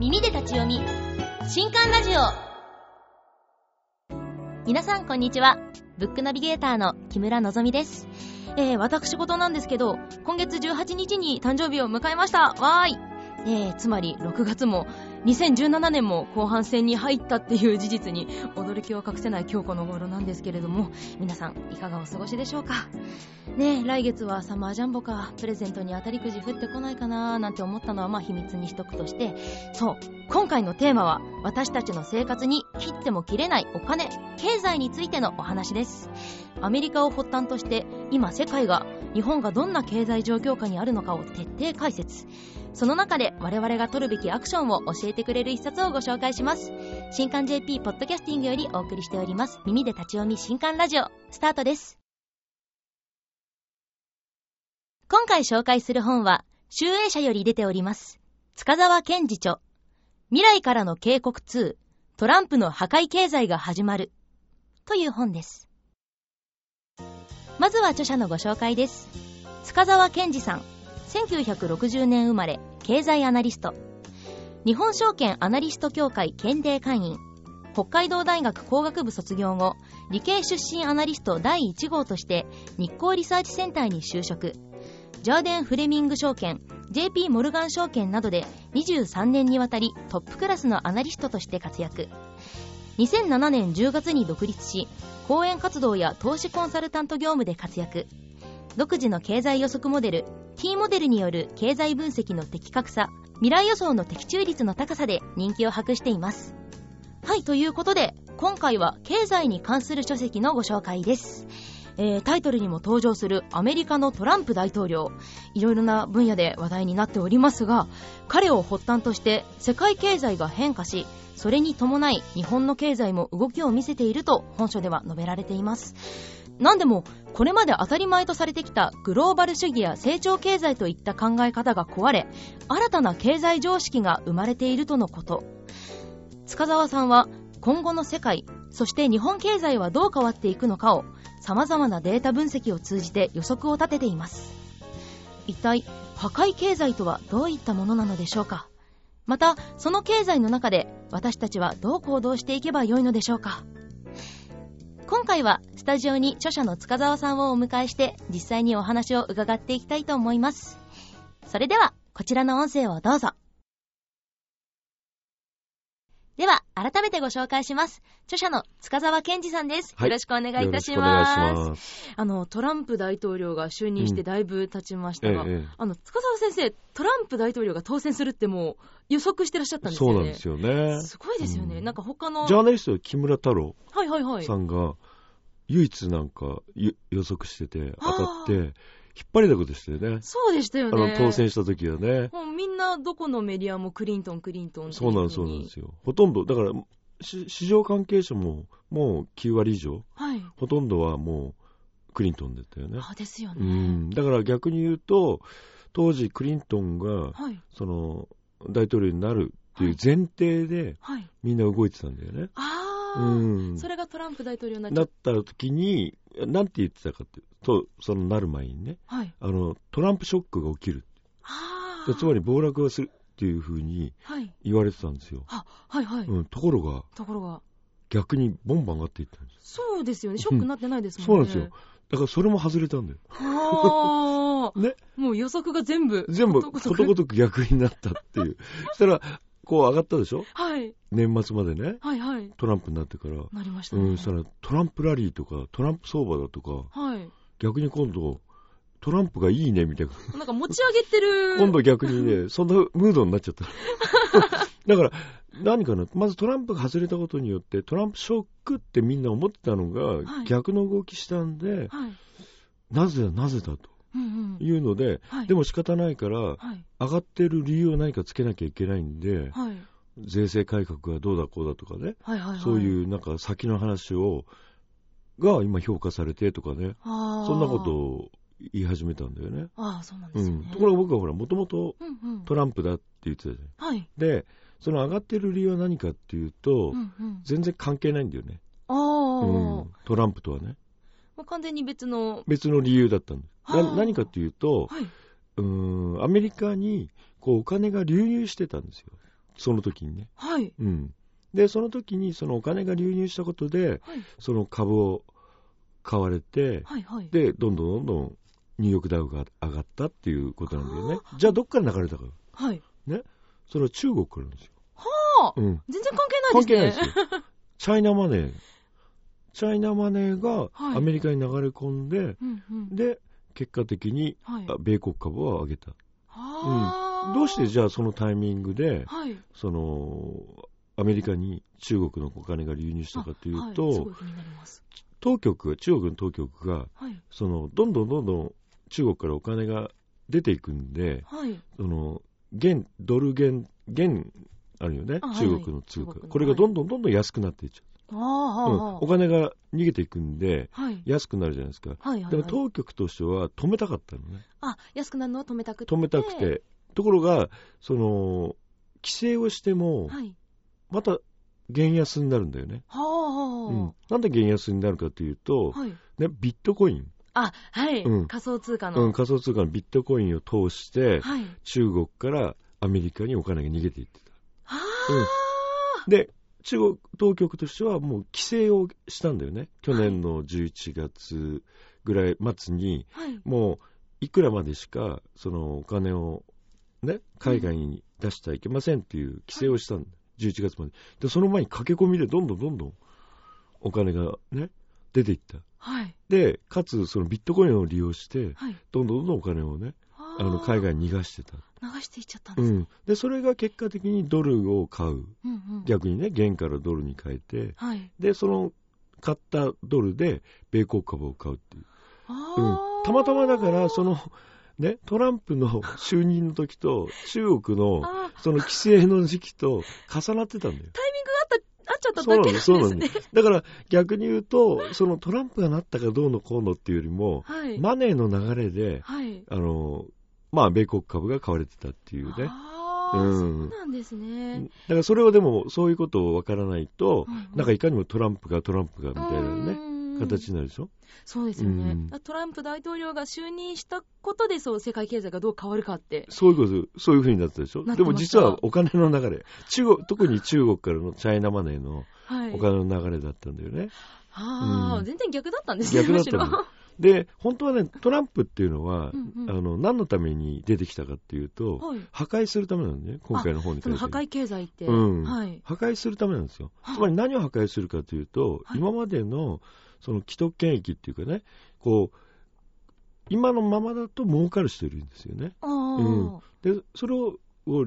耳で立ち読み。新刊ラジオ。皆さんこんにちは。ブックナビゲーターの木村のぞみです。えー、私事なんですけど今月18日に誕生日を迎えました。わーい。えー、つまり6月も2017年も後半戦に入ったっていう事実に驚きを隠せない今日この頃なんですけれども皆さんいかがお過ごしでしょうか？ねえ来月はサマージャンボか。プレゼントに当たりくじ降ってこないかななんて思ったのはまあ秘密にしとくとして。そう今回のテーマは私たちの生活に切っても切れないお金経済についてのお話です。アメリカを発端として今世界が日本がどんな経済状況下にあるのかを徹底解説。その中で我々が取るべきアクションを教えてくれる一冊をご紹介します。新刊 JP ポッドキャスティングよりお送りしております。耳で立ち読み新刊ラジオスタートです。今回紹介する本は集英社より出ております。塚沢健治著。未来からの警告2トランプの破壊経済が始まる。という本です。まずは著者のご紹介です。塚沢健治さん。1960年生まれ経済アナリスト。日本証券アナリスト協会検定会員。北海道大学工学部卒業後理系出身アナリスト第1号として日光リサーチセンターに就職。ジャーデン・フレミング証券 JP モルガン証券などで23年にわたりトップクラスのアナリストとして活躍。2007年10月に独立し講演活動や投資コンサルタント業務で活躍。独自の経済予測モデル T モデルによる経済分析の的確さ未来予想の的中率の高さで人気を博しています。はいということで今回は経済に関する書籍のご紹介です。えー、タイトルにも登場するアメリカのトランプ大統領いろいろな分野で話題になっておりますが彼を発端として世界経済が変化しそれに伴い日本の経済も動きを見せていると本書では述べられています。何でもこれまで当たり前とされてきたグローバル主義や成長経済といった考え方が壊れ新たな経済常識が生まれているとのこと。塚澤さんは今後の世界そして日本経済はどう変わっていくのかを様々なデータ分析を通じて予測を立てています。一体破壊経済とはどういったものなのでしょうか？またその経済の中で私たちはどう行動していけばよいのでしょうか？今回はスタジオに著者の塚沢さんをお迎えして実際にお話を伺っていきたいと思います。それではこちらの音声をどうぞ。では、改めてご紹介します。著者の塚沢健二さんです、はい、よろしくお願いいたします。あの、トランプ大統領が就任してだいぶ経ちましたが、うんええ、あの、塚沢先生、トランプ大統領が当選するってもう予測してらっしゃったんですよね。そうなんですよね。すごいですよね。うん、なんか他の。ジャーナリスト木村太郎さんが、唯一なんか予測してて、当たって、引っ張りだこでしたよね。そうでしたよね。あの、当選した時はね。もうみんな、どこのメディアもクリントン、クリントンそうなんそうなんですよ。ほとんど、だから、市場関係者も、もう9割以上、はい、ほとんどはもう、クリントンだったよね。あ、ですよね。うん。だから逆に言うと、当時クリントンが、はい、その、大統領になるっていう前提で、はい、みんな動いてたんだよね。ああ、うん、それがトランプ大統領になっなった時に、なんて言ってたかっていうと、そのなる前にね、はい、あのトランプショックが起きる。つまり暴落がするっていうふうに言われてたんですよ。はい、はいはいうん、ところが、ところが逆にボンバン上がっていったんですそうですよね、ショックになってないですもんね。うん、そうなんですよ。だからそれも外れたんだよ。はあ。ね。もう予測が全部。全部、ことごとく逆になったっていう。そしたら、こう上がったでしょ？はい。年末までね。はいはい。トランプになってから。なりましたね。うん、そしたらトランプラリーとか、トランプ相場だとか。はい。逆に今度、トランプがいいねみたいな。なんか持ち上げてる。今度逆にね、そんなムードになっちゃった。だから、何かな、まずトランプが外れたことによって、トランプショックってみんな思ってたのが、逆の動きしたんで、はい、なぜだ、なぜだと。いうので、はい、でも仕方ないから、はい、上がってる理由を何かつけなきゃいけないんで、はい、税制改革がどうだこうだとかね、はいはいはい、そういうなんか先の話をが今評価されてとかね、そんなことを言い始めたんだよね。ああ、そうなんですね。うん、ところが僕はほら、もともとトランプだって言ってたじゃん。はい。で、その上がってる理由は何かっていうと、うんうん、全然関係ないんだよね。ああ、うん。トランプとはね。もう完全に別の。別の理由だったんです。何かっていうと、はい、うん、アメリカにこうお金が流入してたんですよ。その時にね。はい。うん。で、その時にそのお金が流入したことで、はい。その株を買われて、はい。はい。で、どんどんどんどんニューヨークダウが上がったっていうことなんだよねは。じゃあどっから流れたか。はい。それは中国からなんですよ。はあうん。全然関係ない関ですね。係ないですよ。チャイナマネー。チャイナマネーがはいアメリカに流れ込んで、うんうん。で、結果的にはい。あ米国株を上げた。はあどうしてじゃあそのタイミングで、はい。その、アメリカに中国のお金が流入したかというと、はい。当局、中国の当局が、はい。その、どんどんどんどん中国からお金が出ていくんで、はい。その、元、ドル元、元、あるよねあ、はい中国の通貨。これがどんどんどんどん安くなっていっちああ、ゃう。うんはお金が逃げていくんで、あ、はい。安くなるじゃないですか。はい。はい。でも当局としては止めたかったのね。あ、安くなるの？を止めたくて。止めたく。て。ところが、その、規制をしても、はい。また、減安になるんだよね。はあ、うん。なんで減安になるかというと、はい。ね、ビットコイン、あ、はい。うん仮想通貨の。うん、仮想通貨のビットコインを通して、はい。中国からアメリカにお金が逃げていってた。はあ、で、中国当局としてはもう規制をしたんだよね。去年の11月ぐらい末に、はい。もういくらまでしかそのお金をね、海外に出してはいけませんっていう規制をしたんだ。11月まで。で、その前に駆け込みでどんどんどんどんお金がね、出ていった。はい。で、かつそのビットコインを利用して、はい。どんどんどんどんお金をね、ああの海外に逃がしてた。流していっちゃったんですね。うん。で、それが結果的にドルを買う。うんうん。逆にね、元からドルに変えて、はい。で、その買ったドルで米国株を買うっていう。うん。たまたまだから、その、ね、トランプの就任の時と中国のあその規制の時期と重なってたんだよ。タイミングがあった、あっちゃっただけなんですすそうなんねで。す。だから逆に言うと、そのトランプがなったかどうのこうのっていうよりも、はい。マネーの流れで、はい。あの、まあ、米国株が買われてたっていうね。うんそうなんですね。だからそれをでも、そういうことをわからないと、うんうんなんかいかにもトランプがトランプがみたいなね、ね形になるでしょ？そうですよね、うん。トランプ大統領が就任したことでそう世界経済がどう変わるかって。そういうこと、そういうふうになってたでしょ？でも実はお金の流れ、中国、特に中国からのチャイナマネーのはい。お金の流れだったんだよね。ああ、うん。全然逆だったんですね逆だったの。むで、本当はね、トランプっていうのは、うんうん。あの、何のために出てきたかっていうと、はい。破壊するためなのね、今回の方に書いて。破壊経済って、うん。はい。破壊するためなんですよ。はいつまり何を破壊するかというと、はい。今までのその既得権益っていうかね、こう、今のままだと儲かる人いるんですよね。うんで、それを、を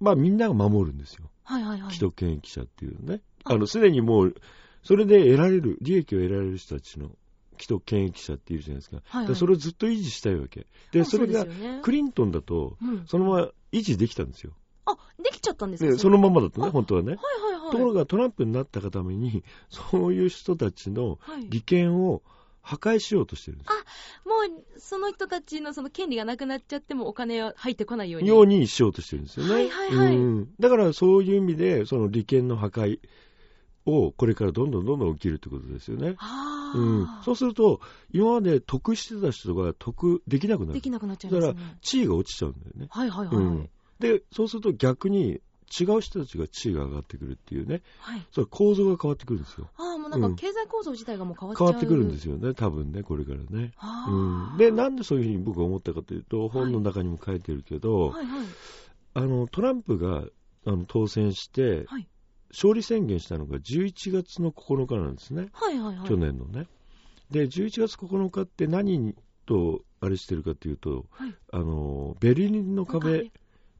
まあみんなが守るんですよ。はいはいはい既得権益者っていうのね。ああの、すでにもう、それで得られる、利益を得られる人たちの既得権益者っていうじゃないですか。はいはいでそれをずっと維持したいわけ。で、あそれがクリントンだと、うんそのまま維持できたんですよ。あできちゃったんですか？で、そのままだとね、あ本当はね。はいはいはいところがトランプになったがために、そういう人たちのはい利権を破壊しようとしてるんですもうその人たちのその権利がなくなっちゃってもお金は入ってこないようにようにしようとしてるんですよね。はいはいはいうんだからそういう意味で、その利権の破壊をこれからどんどんどんどん起きるってことですよね。あうんあ、、そうすると、今まで得してた人が得できなくなる。できなくなっちゃいますだね地位が落ちちゃうんだよね。はいはいはい、うんで、そうすると逆に違う人たちが地位が上がってくるっていうね、はい。それ構造が変わってくるんですよ。ああもうなんうん。か経済構造自体がもう変わっちゃう。変わってくるんですよね、多分ね、これからね。うん、で、なんでそういうふうに僕は思ったかというと、本の中にも書いてるけど、はいはい。あのトランプがあの当選して、はい。勝利宣言したのが11月の9日なんですね、はいはいはい。去年のね。で、11月9日って何とあれしてるかというと、はい。あのベルリンの壁、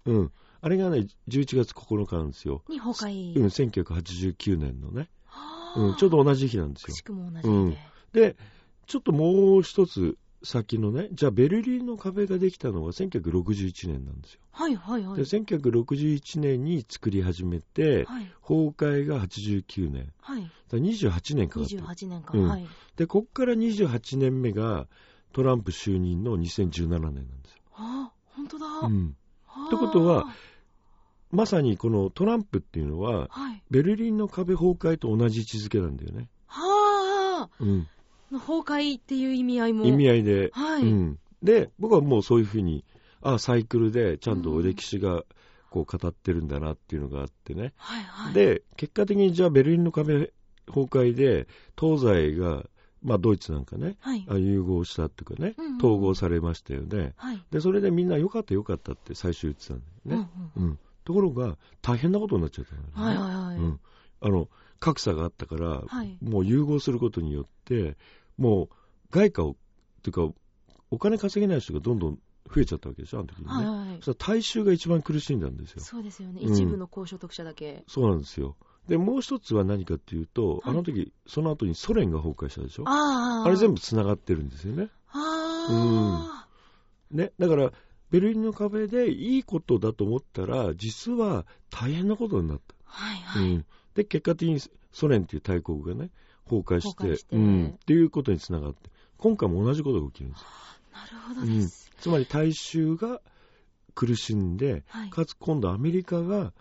うん、あれがね、11月9日なんですよ。に崩壊、うん、1989年のね、はあうん、ちょうど同じ日なんですよく。しくも同じで、うんで、ちょっともう一つ先のね、じゃあベルリンの壁ができたのは1961年なんですよ。はいはいはいで、1961年に作り始めて、はい崩壊が89年。はいだから28年かかってる。28年間、うんはいで、こっから28年目がトランプ就任の2017年なんですよ。あ本当だ、うん。はあってことはまさにこのトランプっていうのは、はいベルリンの壁崩壊と同じ位置づけなんだよね。はあうん。崩壊っていう意味合いも意味合いで。はい、うん。で、僕はもうそういうふうに、あサイクルでちゃんと歴史が構語ってるんだなっていうのがあってね。はいはい。、で、結果的にじゃあベルリンの壁崩壊で、東西が、まあドイツなんかね、はい。あ融合したっていうかねうんうん、統合されましたよね。はい。で、それでみんな良かった良かったって最初言ってたんだよね。うんうんうん。ところが、大変なことになっちゃったんだよね。はいはいはい。うん。あの、格差があったから、はい。もう融合することによって、もう外貨を、っていうか、お金稼げない人がどんどん増えちゃったわけでしょ、あの時にね。はいはい。そしたら大衆が一番苦しんだんですよ。そうですよね。うん一部の高所得者だけ。そうなんですよ。で、もう一つは何かっていうと、はいあの時、その後にソ連が崩壊したでしょ。ああ。あれ全部。部繋がってるんですよね。あね。だから、ベルリンの壁でいいことだと思ったら、実は大変なことになった。あ。はいはい。うん。で、結果的にソ連っていう大国がね、崩壊して、してうん。っていうことにつながって、今回も同じことが起きるんですよ。なるほどです。つまり大衆が苦しんで、はい。かつ今度アメリカが、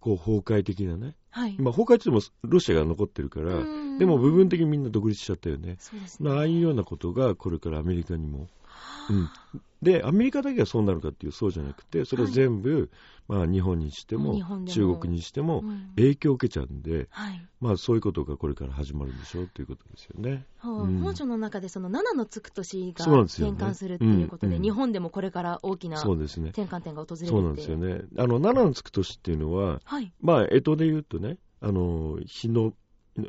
こう崩壊的なね。はい。まあ崩壊って言ってもロシアが残ってるから、うんでも部分的にみんな独立しちゃったよね。そうですね。まあああいうようなことがこれからアメリカにも。はうんで、アメリカだけがそうなるかっていうそうじゃなくて、それは全部、まあ日本にしても中国にしてもうん影響を受けちゃうんで、はい。まあそういうことがこれから始まるんでしょうということですよね。そううん本書の中でその7のつく年が転換するっていうことで、うん日本でもこれから大きな。転換点が訪れるってそうなんですよね。あの、7のつく年っていうのは、はい。まあ、江戸で言うとね、あの、日の、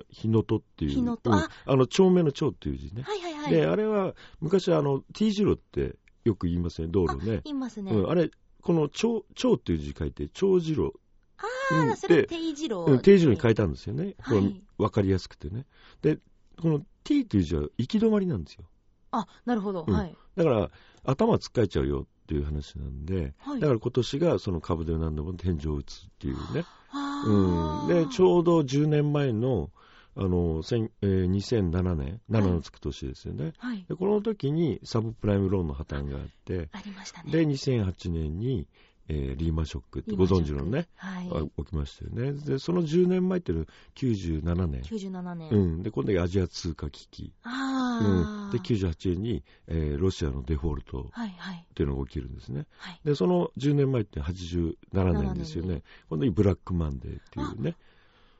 日のとっていう。日のああの、丁目の丁っていう字ね。はいはいはい。で、あれは、昔あの、T 字路ってよく言いますね、道路ね。言いますね。うん、あれ、この丁、丁っていう字書いて、丁字路。ああ、うんそれで定字路。うん、定字路に変えたんですよね。はいわかりやすくてね。で、この T っていう字は行き止まりなんですよ。あ、なるほど。うんはい。だから、頭つっかえちゃうよっていう話なんで、はい。だから今年がその株で何でも天井を打つっていうね。うん、で、ちょうど10年前の、あの、千えー2007年、7のつく年ですよね。はい。で、この時にサブプライムローンの破綻があって、ありましたね。で、2008年に、えーリーマンショックってご存知のね、はい。あ起きましたよね。で、その10年前っていうのは97年。97年。うん。で、今度アジア通貨危機。うん。ああ。で、98年に、えーロシアのデフォルトはいはい。っていうのが起きるんですね。はい。で、その10年前って87年ですよ7年ね。今度にブラックマンデーっていうね。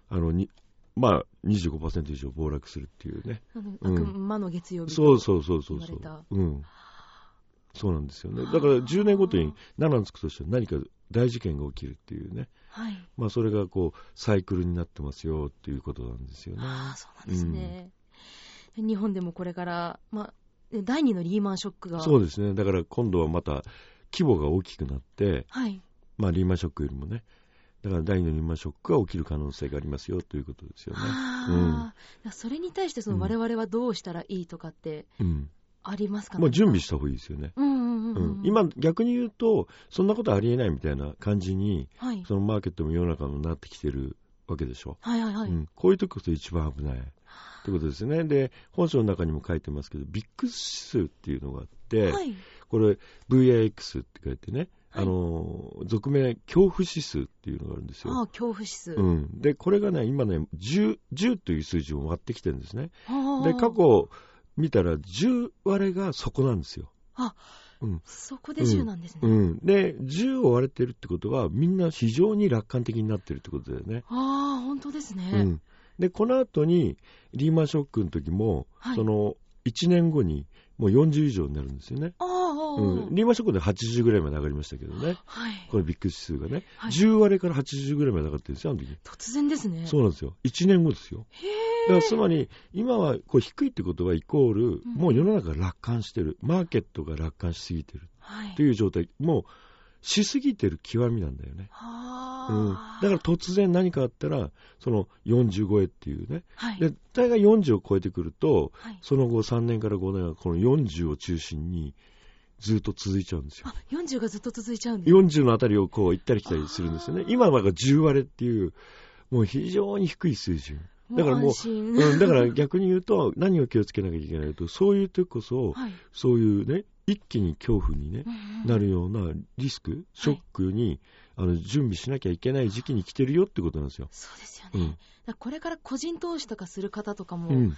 あの、に、まあ、25%以上暴落するっていうね。うんうん悪魔の月曜日。そうそうそうそうそう。うん。そうなんですよね。だから10年ごとに7つくとして何か大事件が起きるっていうね。はい。まあ、それがこう、サイクルになってますよっていうことなんですよね。ああ、そうなんですね。日本でもこれから、まあ、第二のリーマンショックが。そうですね。だから今度はまた規模が大きくなって、はい。まあ、リーマンショックよりもね、だから第二のリーマンショックが起きる可能性がありますよということですよね。ああ、それに対してそのうん我々はどうしたらいいとかってうん。ありますかね。まあ、準備した方がいいですよね。今、逆に言うと、そんなことありえないみたいな感じに、はい。そのマーケットも世の中もなってきてるわけでしょ。はいはいはい。うん、こういう時こそ一番危ない。ってことですね。で、本書の中にも書いてますけど、ビッグ指数っていうのがあって、はい。これ VIX って書いてね、はいあの、俗名恐怖指数っていうのがあるんですよ。ああ、恐怖指数。うん。で、これがね、今ね、10、10という数字を割ってきてるんですね。で、過去見たら10割れがそこなんですよ。そこで10なんですね。うん。で、10を割れてるってことは、みんな非常に楽観的になってるってことだよね。ああ、本当ですね。うん。で、この後に、リーマンショックの時も、はいその、1年後に、もう40以上になるんですよね。ああ、ああうん。リーマンショックで80ぐらいまで上がりましたけどね。はい。これビッグ指数がね。はい10割れから80ぐらいまで上がってるんですよ、あの時。突然ですね。そうなんですよ。1年後ですよ。へだからつまり、今はこう低いってことはイコール、うんもう世の中が楽観してる。マーケットが楽観しすぎてる。はいと。いう状態。もう、しすぎてる極みなんだよね。はうん。あ。だから突然何かあったら、その40超えっていうね。はい。で、大概40を超えてくると、はい。その後3年から5年はこの40を中心にずっと続いちゃうんですよ。あ、40がずっと続いちゃうんです40のあたりをこう行ったり来たりするんですよね。今はなんか10割れっていう、もう非常に低い水準。だからもううん、だから逆に言うと、何を気をつけなきゃいけないと、そういう時こそ、はい。そういうね、一気に恐怖にね、うんうんなるようなリスク、ショックに、あの準備しなきゃいけない時期に来てるよってことなんですよ。そうですよね。うんこれから個人投資とかする方とかも、うん。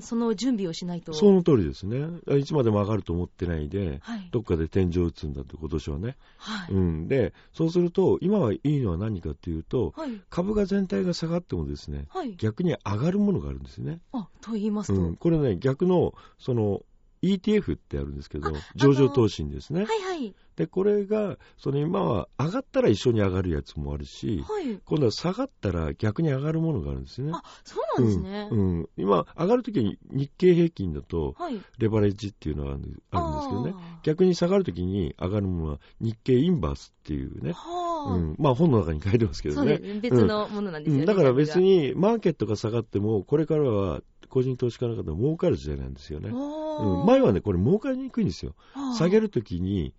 その準備をしないと。その通りですね。いつまでも上がると思ってないで、はい。どっかで天井を打つんだって今年はね。はい。うん。で、そうすると、今はいいのは何かっていうと、はい。株が全体が下がってもですね、はい。逆に上がるものがあるんですよね。あ、と言いますと。うん。これね、逆の、その、ETF ってあるんですけどあ、上場投資ですね。はいはい。で、これが、その今は上がったら一緒に上がるやつもあるし、はい。今度は下がったら逆に上がるものがあるんですね。あ、そうなんですね。うん。うん今、上がるときに日経平均だと、はい。レバレッジっていうのがあるんですけどね。逆に下がるときに上がるものは日経インバースっていうね。はあ、うん。まあ本の中に書いてますけどね。そうですね。別のものなんですよね。うんだから別に。にマーケットが下がっても、これからは個人投資家の方は儲かる時代なんですよね。うん、前はね、これ儲かりにくいんですよ。下げる。るときに、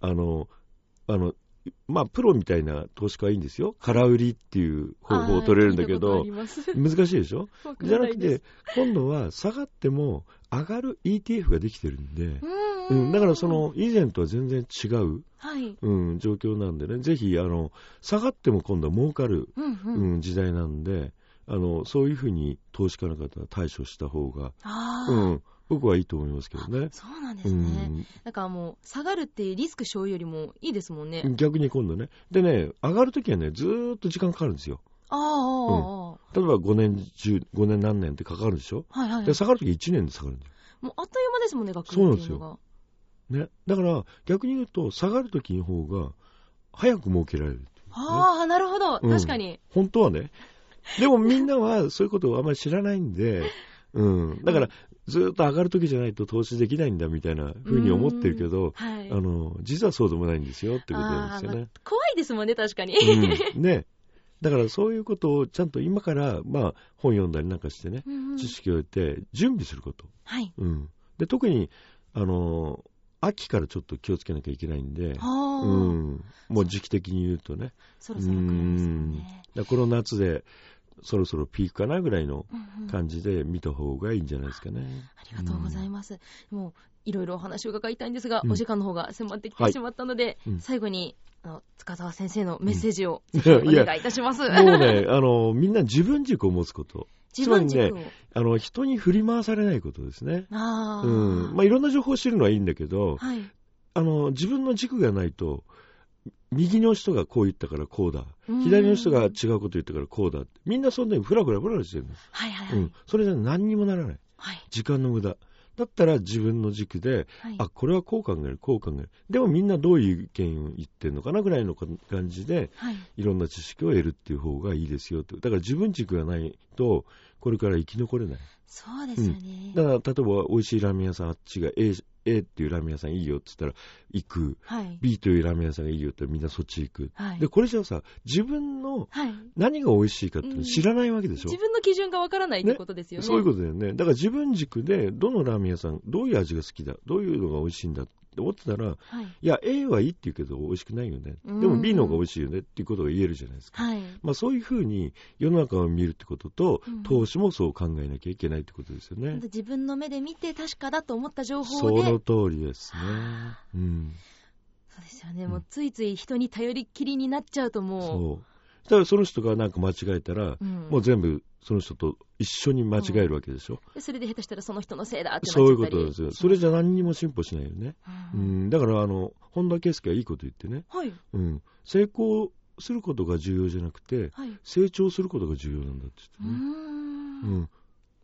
あの、あの、まあ、プロみたいな投資家はいいんですよ。空売りっていう方法を取れるんだけど難しいでしょ？じゃなくて、今度は下がっても上がる ETF ができてるんで、ううんん、だからその、以前とは全然違う、はい。うん、状況なんでね、ぜひ、あの、下がっても今度は儲かる、うんうん。うん、時代なんで、あの、そういうふうに投資家の方は対処した方が、うん、僕はいいと思いますけどね。そうなんでうすね。ん、だからもう、下がるってリスク背負うよりもいいですもんね。逆に今度ね。でね、上がるときはね、ずーっと時間かかるんですよ。ああ、ああ、例えば5年、10 5年何年ってかかるでしょ？はいはい。で、下がるとき1年で下がるんだよ。もうあっという間ですもんね、学そうなんですよ。ね。だから、逆に言うと、下がるときの方が、早く儲けられる。ああ、なるほど。うん確かに。本当はね。でもみんなはそういうことをあまり知らないんで、うん。だから、ずーっと上がるときじゃないと投資できないんだみたいな風に思ってるけど、はい。あの、実はそうでもないんですよってことなんですよね。怖いですもんね、確かに。うん。ね。だからそういうことをちゃんと今から、まあ、本読んだりなんかしてね、うんうん知識を得て準備すること。はい。うん。で、特に、あの、秋からちょっと気をつけなきゃいけないんで、はあ、うん。もう時期的に言うとね。そろそろ来るんですよね。この夏で、そろそろピークかなぐらいのうんうん感じで見た方がいいんじゃないですかね。ありがとうございます。もう、いろいろお話を伺いたいんですが、うんお時間の方が迫ってきはいてしまったので、うん最後に、あの、塚沢先生のメッセージを、お願いいたします。もうね、あの、みんな自分軸を持つこと。自分軸を。つまりあの、人に振り回されないことですね。ああ。うん。まあ、いろんな情報を知るのはいいんだけど、はい。あの、自分の軸がないと、右の人がこう言ったからこうだ。うん左の人が違うこと言ったからこうだって。みんなそんなにフラフラフラしてるの。はいはいはい。うん。それじゃ何にもならない。はい。時間の無駄。だったら自分の軸で、はい。あ、これはこう考える、こう考える。でもみんなどういう意見を言ってるのかなぐらいの感じで、はい。いろんな知識を得るっていう方がいいですよと。だから自分軸がないと、これから生き残れない。そうですよね。だから、例えば美味しいラーメン屋さん、あっちが A, A っていうラーメン屋さんいいよって言ったら行く。はい。B というラーメン屋さんがいいよって言ったらみんなそっち行く。はい。で、これじゃあさ、自分のはい。何が美味しいかって知らないわけでしょ？自分の基準がわからないってことですよね。そういうことだよね。だから自分軸で、どのラーメン屋さん、どういう味が好きだ、どういうのが美味しいんだって思ってたら、はい。いや、A はいいって言うけど美味しくないよね。でうんも B の方が美味しいよねっていうことが言えるじゃないですか。はい。まあそういうふうに世の中を見るってことと、うん投資もそう考えなきゃいけないってことですよね。自分の目で見て確かだと思った情報そで、の通りですね。うん。そうですよね、うんもうついつい人に頼りっきりになっちゃうともそう。だからその人がなんか間違えたら、う、うんもう全部その人と一緒に間違えるわけでしょ。でそれで下手したらその人のせいだってそういうことですよ。それじゃ何にも進歩しないよね。ううんん。だからあの、本田圭佑はいいこと言ってね。はいうん。成功することが重要じゃなくて、はい成長することが重要なんだって言ってね。んうん。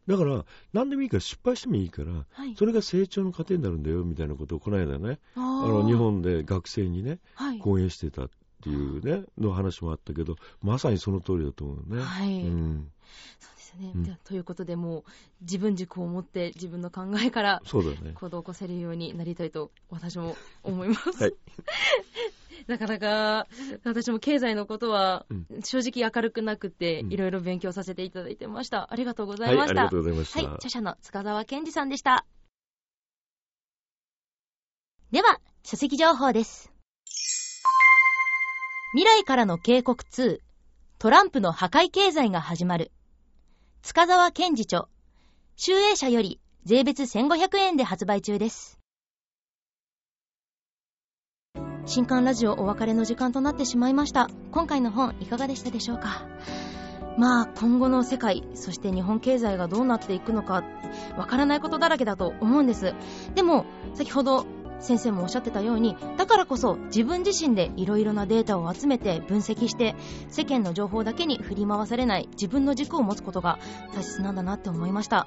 だから、何でもいいから失敗してもいいから、はいそれが成長の糧になるんだよ、みたいなことをこの間ね、あの、日本で学生にね、はい講演してたっていうね、の話もあったけど、まさにその通りだと思うね。はい、うん。そうですね、うんということでもう自分軸を持って自分の考えから。行動を起こせるようになりたいと私も思います。はい なかなか私も経済のことはうん正直明るくなくて、うんいろいろ勉強させていただいてました。ありがとうござはいい、ました。ありがとうございました。はい、著者の塚沢健二さんでした。では、書籍情報です。未来からの警告2、トランプの破壊経済が始まる。塚沢健二著、集英社より税別1500円で発売中です。新刊ラジオお別れの時間となってしまいました。今回の本いかがでしたでしょうか？まあ今後の世界、そして日本経済がどうなっていくのか、わからないことだらけだと思うんです。でも、先ほど先生もおっしゃってたようにだからこそ自分自身でいろいろなデータを集めて分析して世間の情報だけに振り回されない自分の軸を持つことが大切なんだなって思いました。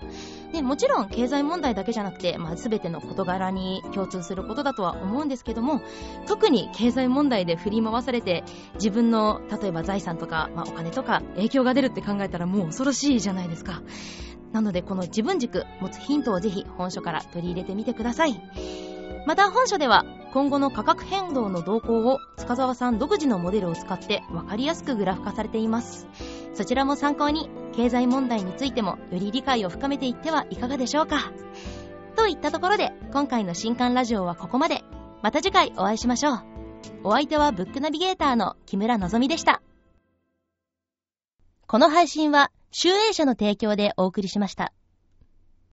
でもちろん経済問題だけじゃなくて、まあ、全ての事柄に共通することだとは思うんですけども特に経済問題で振り回されて自分の例えば財産とか、まあ、お金とか影響が出るって考えたらもう恐ろしいじゃないですか。なのでこの自分軸持つヒントをぜひ本書から取り入れてみてください。また本書では今後の価格変動の動向を塚沢さん独自のモデルを使って分かりやすくグラフ化されています。そちらも参考に経済問題についてもより理解を深めていってはいかがでしょうか。といったところで今回の新刊ラジオはここまで。また次回お会いしましょう。お相手はブックナビゲーターの木村のぞみでした。この配信は集英社の提供でお送りしました。